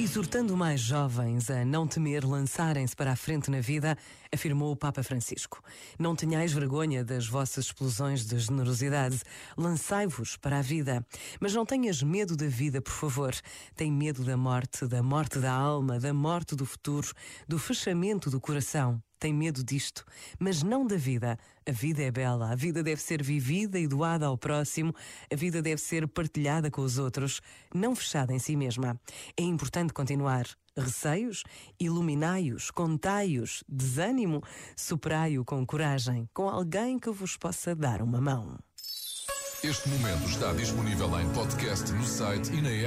Exortando mais jovens a não temer lançarem-se para a frente na vida, afirmou o Papa Francisco. Não tenhais vergonha das vossas explosões de generosidade. Lançai-vos para a vida. Mas não tenhas medo da vida, por favor. Tem medo da morte, da morte da alma, da morte do futuro, do fechamento do coração tem medo disto, mas não da vida. A vida é bela, a vida deve ser vivida e doada ao próximo, a vida deve ser partilhada com os outros, não fechada em si mesma. É importante continuar. Receios? Iluminai-os, contai-os, desânimo? Superai-o com coragem, com alguém que vos possa dar uma mão. Este momento está disponível em podcast no site e na app.